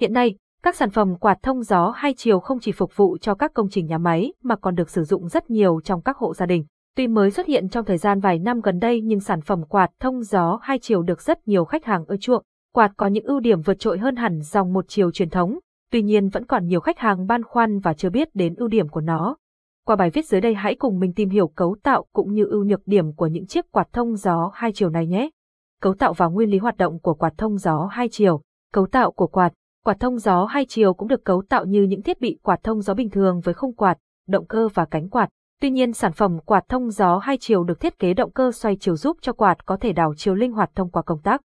Hiện nay, các sản phẩm quạt thông gió hai chiều không chỉ phục vụ cho các công trình nhà máy mà còn được sử dụng rất nhiều trong các hộ gia đình. Tuy mới xuất hiện trong thời gian vài năm gần đây nhưng sản phẩm quạt thông gió hai chiều được rất nhiều khách hàng ưa chuộng. Quạt có những ưu điểm vượt trội hơn hẳn dòng một chiều truyền thống, tuy nhiên vẫn còn nhiều khách hàng băn khoăn và chưa biết đến ưu điểm của nó. Qua bài viết dưới đây hãy cùng mình tìm hiểu cấu tạo cũng như ưu nhược điểm của những chiếc quạt thông gió hai chiều này nhé. Cấu tạo và nguyên lý hoạt động của quạt thông gió hai chiều. Cấu tạo của quạt Quạt thông gió hai chiều cũng được cấu tạo như những thiết bị quạt thông gió bình thường với khung quạt, động cơ và cánh quạt. Tuy nhiên sản phẩm quạt thông gió hai chiều được thiết kế động cơ xoay chiều giúp cho quạt có thể đảo chiều linh hoạt thông qua công tắc.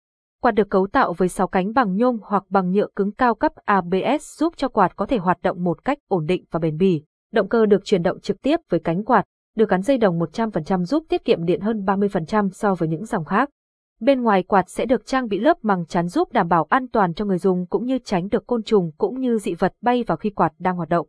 Quạt được cấu tạo với 6 cánh bằng nhôm hoặc bằng nhựa cứng cao cấp ABS giúp cho quạt có thể hoạt động một cách ổn định và bền bỉ. Động cơ được chuyển động trực tiếp với cánh quạt, được gắn dây đồng 100% giúp tiết kiệm điện hơn 30% so với những dòng khác. Bên ngoài quạt sẽ được trang bị lớp màng chắn giúp đảm bảo an toàn cho người dùng cũng như tránh được côn trùng cũng như dị vật bay vào khi quạt đang hoạt động.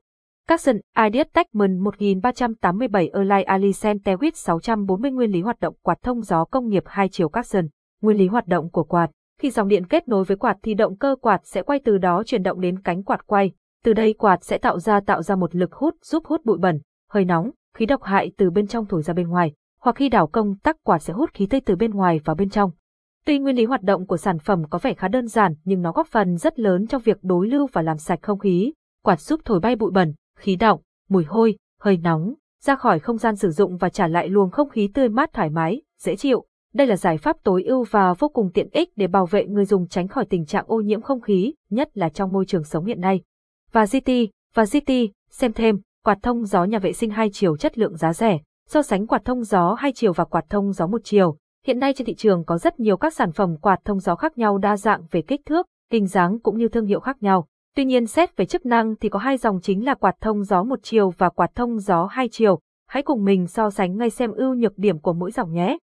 Capson Ideas Techman 1387 Erlai Alicent Tewit 640 Nguyên lý hoạt động quạt thông gió công nghiệp hai chiều Capson. Nguyên lý hoạt động của quạt. Khi dòng điện kết nối với quạt thì động cơ quạt sẽ quay từ đó chuyển động đến cánh quạt quay. Từ đây quạt sẽ tạo ra tạo ra một lực hút giúp hút bụi bẩn, hơi nóng, khí độc hại từ bên trong thổi ra bên ngoài. Hoặc khi đảo công tắc quạt sẽ hút khí tươi từ bên ngoài vào bên trong. Tuy nguyên lý hoạt động của sản phẩm có vẻ khá đơn giản nhưng nó góp phần rất lớn trong việc đối lưu và làm sạch không khí. Quạt giúp thổi bay bụi bẩn, khí động, mùi hôi, hơi nóng, ra khỏi không gian sử dụng và trả lại luồng không khí tươi mát thoải mái, dễ chịu. Đây là giải pháp tối ưu và vô cùng tiện ích để bảo vệ người dùng tránh khỏi tình trạng ô nhiễm không khí, nhất là trong môi trường sống hiện nay. Và GT, và GT, xem thêm, quạt thông gió nhà vệ sinh hai chiều chất lượng giá rẻ, so sánh quạt thông gió hai chiều và quạt thông gió một chiều. Hiện nay trên thị trường có rất nhiều các sản phẩm quạt thông gió khác nhau đa dạng về kích thước, hình dáng cũng như thương hiệu khác nhau. Tuy nhiên xét về chức năng thì có hai dòng chính là quạt thông gió một chiều và quạt thông gió hai chiều. Hãy cùng mình so sánh ngay xem ưu nhược điểm của mỗi dòng nhé.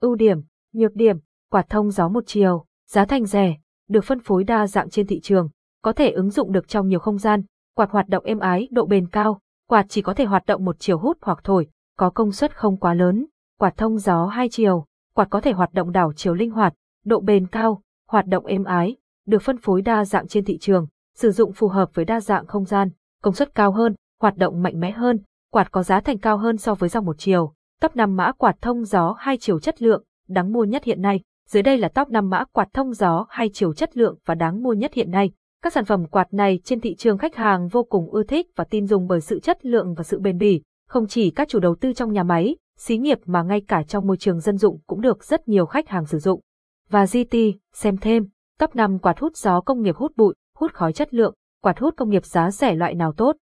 Ưu điểm, nhược điểm, quạt thông gió một chiều, giá thành rẻ, được phân phối đa dạng trên thị trường, có thể ứng dụng được trong nhiều không gian, quạt hoạt động êm ái, độ bền cao, quạt chỉ có thể hoạt động một chiều hút hoặc thổi, có công suất không quá lớn, quạt thông gió hai chiều, quạt có thể hoạt động đảo chiều linh hoạt, độ bền cao, hoạt động êm ái, được phân phối đa dạng trên thị trường, sử dụng phù hợp với đa dạng không gian, công suất cao hơn, hoạt động mạnh mẽ hơn, quạt có giá thành cao hơn so với dòng một chiều. Top 5 mã quạt thông gió hai chiều chất lượng, đáng mua nhất hiện nay. Dưới đây là top 5 mã quạt thông gió hai chiều chất lượng và đáng mua nhất hiện nay. Các sản phẩm quạt này trên thị trường khách hàng vô cùng ưa thích và tin dùng bởi sự chất lượng và sự bền bỉ. Không chỉ các chủ đầu tư trong nhà máy, xí nghiệp mà ngay cả trong môi trường dân dụng cũng được rất nhiều khách hàng sử dụng. Và GT, xem thêm, top 5 quạt hút gió công nghiệp hút bụi, hút khói chất lượng, quạt hút công nghiệp giá rẻ loại nào tốt.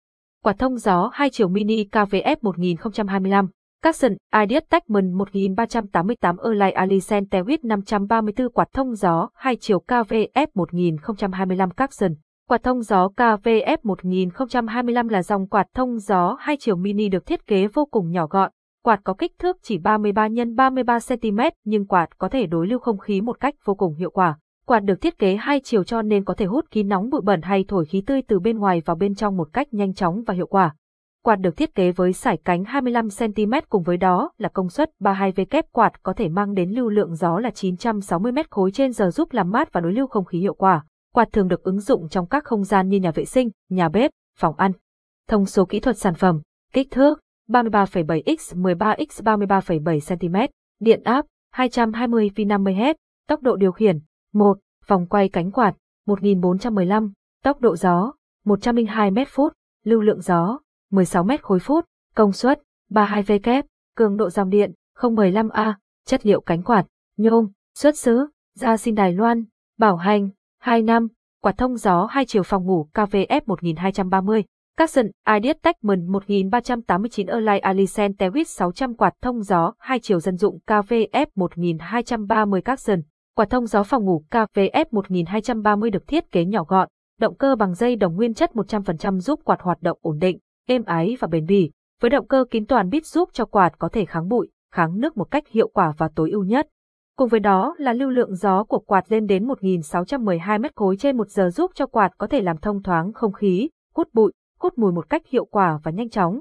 Quạt thông gió 2 chiều mini KVF 1025, Capson Ideas Techman 1388 Erlai Alisen Tewit 534 quạt thông gió 2 chiều KVF 1025 Capson. Quạt thông gió KVF 1025 là dòng quạt thông gió 2 chiều mini được thiết kế vô cùng nhỏ gọn, Quạt có kích thước chỉ 33 x 33 cm nhưng quạt có thể đối lưu không khí một cách vô cùng hiệu quả. Quạt được thiết kế hai chiều cho nên có thể hút khí nóng bụi bẩn hay thổi khí tươi từ bên ngoài vào bên trong một cách nhanh chóng và hiệu quả. Quạt được thiết kế với sải cánh 25cm cùng với đó là công suất 32V kép quạt có thể mang đến lưu lượng gió là 960 m khối trên giờ giúp làm mát và đối lưu không khí hiệu quả. Quạt thường được ứng dụng trong các không gian như nhà vệ sinh, nhà bếp, phòng ăn. Thông số kỹ thuật sản phẩm, kích thước 33,7x 13x 33,7 cm, điện áp 220 V 50Hz, tốc độ điều khiển 1, vòng quay cánh quạt 1415, tốc độ gió 102 m phút, lưu lượng gió 16 m khối phút, công suất 32V kép, cường độ dòng điện 015A, chất liệu cánh quạt, nhôm, xuất xứ, da xin Đài Loan, bảo hành 2 năm, quạt thông gió hai chiều phòng ngủ KVF 1230. Capson Ideas Techman 1389 Erlai Alicent Tewit 600 quạt thông gió hai chiều dân dụng KVF 1230 Capson. Quạt thông gió phòng ngủ KVF 1230 được thiết kế nhỏ gọn, động cơ bằng dây đồng nguyên chất 100% giúp quạt hoạt động ổn định, êm ái và bền bỉ. Với động cơ kín toàn bít giúp cho quạt có thể kháng bụi, kháng nước một cách hiệu quả và tối ưu nhất. Cùng với đó là lưu lượng gió của quạt lên đến 1.612 mét khối trên một giờ giúp cho quạt có thể làm thông thoáng không khí, hút bụi, hút mùi một cách hiệu quả và nhanh chóng.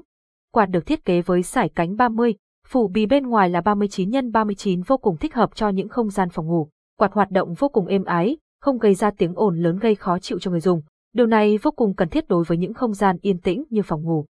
Quạt được thiết kế với sải cánh 30, phủ bì bên ngoài là 39 x 39 vô cùng thích hợp cho những không gian phòng ngủ. Quạt hoạt động vô cùng êm ái, không gây ra tiếng ồn lớn gây khó chịu cho người dùng. Điều này vô cùng cần thiết đối với những không gian yên tĩnh như phòng ngủ.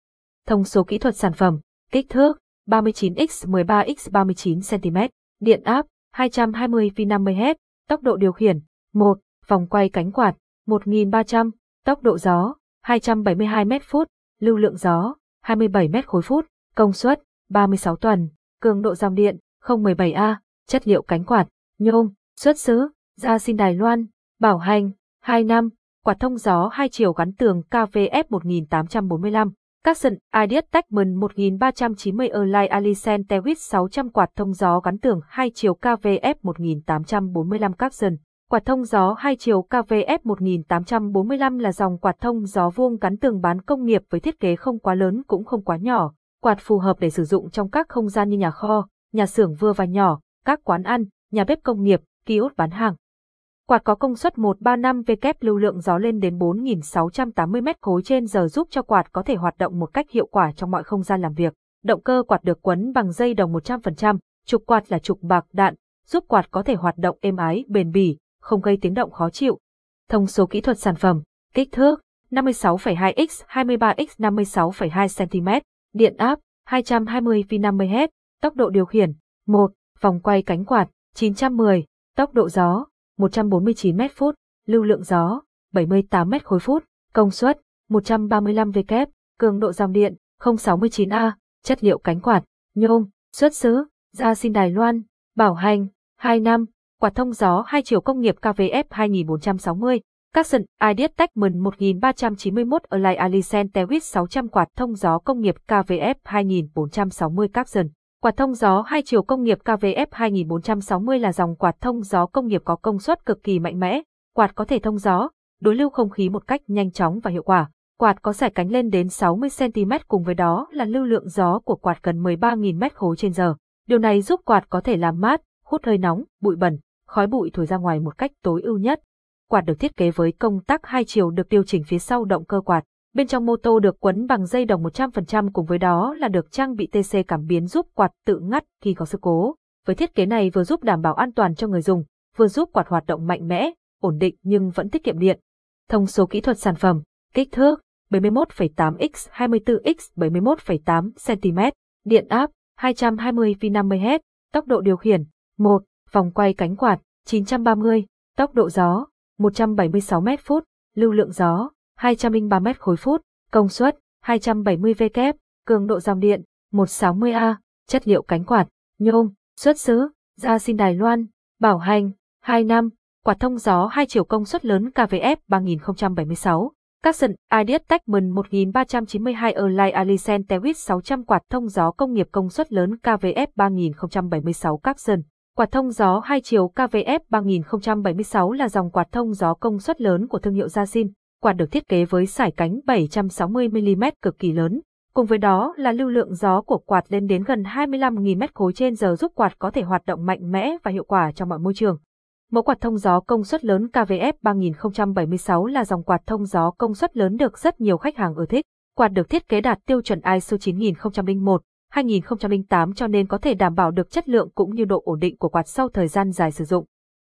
Thông số kỹ thuật sản phẩm, kích thước 39x 13x 39 cm, điện áp 220 V 50Hz, tốc độ điều khiển 1, vòng quay cánh quạt 1300, tốc độ gió 272 m phút, lưu lượng gió 27 m khối phút, công suất 36 tuần, cường độ dòng điện 017A, chất liệu cánh quạt, nhôm, xuất xứ, gia xin Đài Loan, bảo hành, 2 năm, quạt thông gió hai chiều gắn tường KVF 1845, Capson Ideas Techman 1390 Erlai Alicent Tewit 600 quạt thông gió gắn tường hai chiều KVF 1845 Capson. Quạt thông gió hai chiều KVF 1845 là dòng quạt thông gió vuông gắn tường bán công nghiệp với thiết kế không quá lớn cũng không quá nhỏ, quạt phù hợp để sử dụng trong các không gian như nhà kho, nhà xưởng vừa và nhỏ, các quán ăn, nhà bếp công nghiệp, kiosk bán hàng. Quạt có công suất 135W lưu lượng gió lên đến 4.680 m khối trên giờ giúp cho quạt có thể hoạt động một cách hiệu quả trong mọi không gian làm việc. Động cơ quạt được quấn bằng dây đồng 100%, trục quạt là trục bạc đạn, giúp quạt có thể hoạt động êm ái, bền bỉ, không gây tiếng động khó chịu. Thông số kỹ thuật sản phẩm, kích thước 56,2x 23x 56,2 cm, điện áp 220 V 50Hz, tốc độ điều khiển 1, vòng quay cánh quạt 910, tốc độ gió 149 m phút, lưu lượng gió 78 m khối phút, công suất 135 W, cường độ dòng điện 069A, chất liệu cánh quạt, nhôm, xuất xứ, gia xin Đài Loan, bảo hành, 2 năm, quạt thông gió hai chiều công nghiệp KVF 2460, Capson Ideas Techman 1391 Align Alicent Tewit 600 quạt thông gió công nghiệp KVF 2460 Capson. Quạt thông gió hai chiều công nghiệp KVF 2460 là dòng quạt thông gió công nghiệp có công suất cực kỳ mạnh mẽ, quạt có thể thông gió, đối lưu không khí một cách nhanh chóng và hiệu quả. Quạt có sải cánh lên đến 60cm cùng với đó là lưu lượng gió của quạt gần 13.000 m khối trên giờ. Điều này giúp quạt có thể làm mát, hút hơi nóng, bụi bẩn, khói bụi thổi ra ngoài một cách tối ưu nhất. Quạt được thiết kế với công tắc hai chiều được điều chỉnh phía sau động cơ quạt. Bên trong mô tô được quấn bằng dây đồng 100% cùng với đó là được trang bị TC cảm biến giúp quạt tự ngắt khi có sự cố. Với thiết kế này vừa giúp đảm bảo an toàn cho người dùng, vừa giúp quạt hoạt động mạnh mẽ, ổn định nhưng vẫn tiết kiệm điện. Thông số kỹ thuật sản phẩm, kích thước 71,8x 24x 71,8 cm, điện áp 220 V 50Hz, tốc độ điều khiển 1, vòng quay cánh quạt 930, tốc độ gió 176 m phút, lưu lượng gió 203 m khối phút, công suất 270 W, cường độ dòng điện 160A, chất liệu cánh quạt, nhôm, xuất xứ, ra xin Đài Loan, bảo hành, 2 năm, quạt thông gió hai chiều công suất lớn KVF 3076. Capson Ideas Techman 1392 Align Alicent Tewit 600 quạt thông gió công nghiệp công suất lớn KVF 3076 Capson. Quạt thông gió hai chiều KVF 3076 là dòng quạt thông gió công suất lớn của thương hiệu Yasin. Quạt được thiết kế với sải cánh 760mm cực kỳ lớn. Cùng với đó là lưu lượng gió của quạt lên đến gần 25.000 mét khối trên giờ giúp quạt có thể hoạt động mạnh mẽ và hiệu quả trong mọi môi trường. Mẫu quạt thông gió công suất lớn KVF 3076 là dòng quạt thông gió công suất lớn được rất nhiều khách hàng ưa thích. Quạt được thiết kế đạt tiêu chuẩn ISO 9001, 2008 cho nên có thể đảm bảo được chất lượng cũng như độ ổn định của quạt sau thời gian dài sử dụng.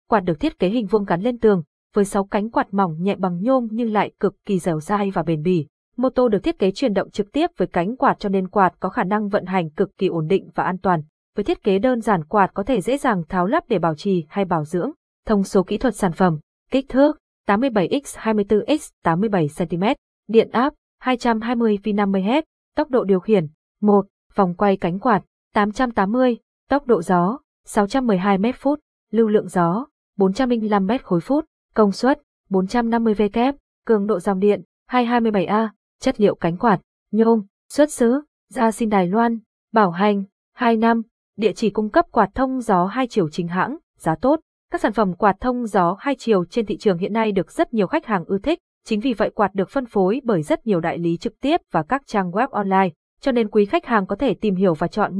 Quạt được thiết kế hình vuông gắn lên tường, với 6 cánh quạt mỏng nhẹ bằng nhôm nhưng lại cực kỳ dẻo dai và bền bỉ. Mô tô được thiết kế chuyển động trực tiếp với cánh quạt cho nên quạt có khả năng vận hành cực kỳ ổn định và an toàn. Với thiết kế đơn giản quạt có thể dễ dàng tháo lắp để bảo trì hay bảo dưỡng. Thông số kỹ thuật sản phẩm, kích thước 87x 24x 87 cm, điện áp 220 V 50Hz, tốc độ điều khiển 1, vòng quay cánh quạt 880, tốc độ gió 612 m phút, lưu lượng gió 405 m khối phút, công suất 450 W, cường độ dòng điện 227A, chất liệu cánh quạt, nhôm, xuất xứ, gia xin Đài Loan, bảo hành, 2 năm, địa chỉ cung cấp quạt thông gió hai chiều chính hãng, giá tốt. Các sản phẩm quạt thông gió hai chiều trên thị trường hiện nay được rất nhiều khách hàng ưa thích, chính vì vậy quạt được phân phối bởi rất nhiều đại lý trực tiếp và các trang web online, cho nên quý khách hàng có thể tìm hiểu và chọn mua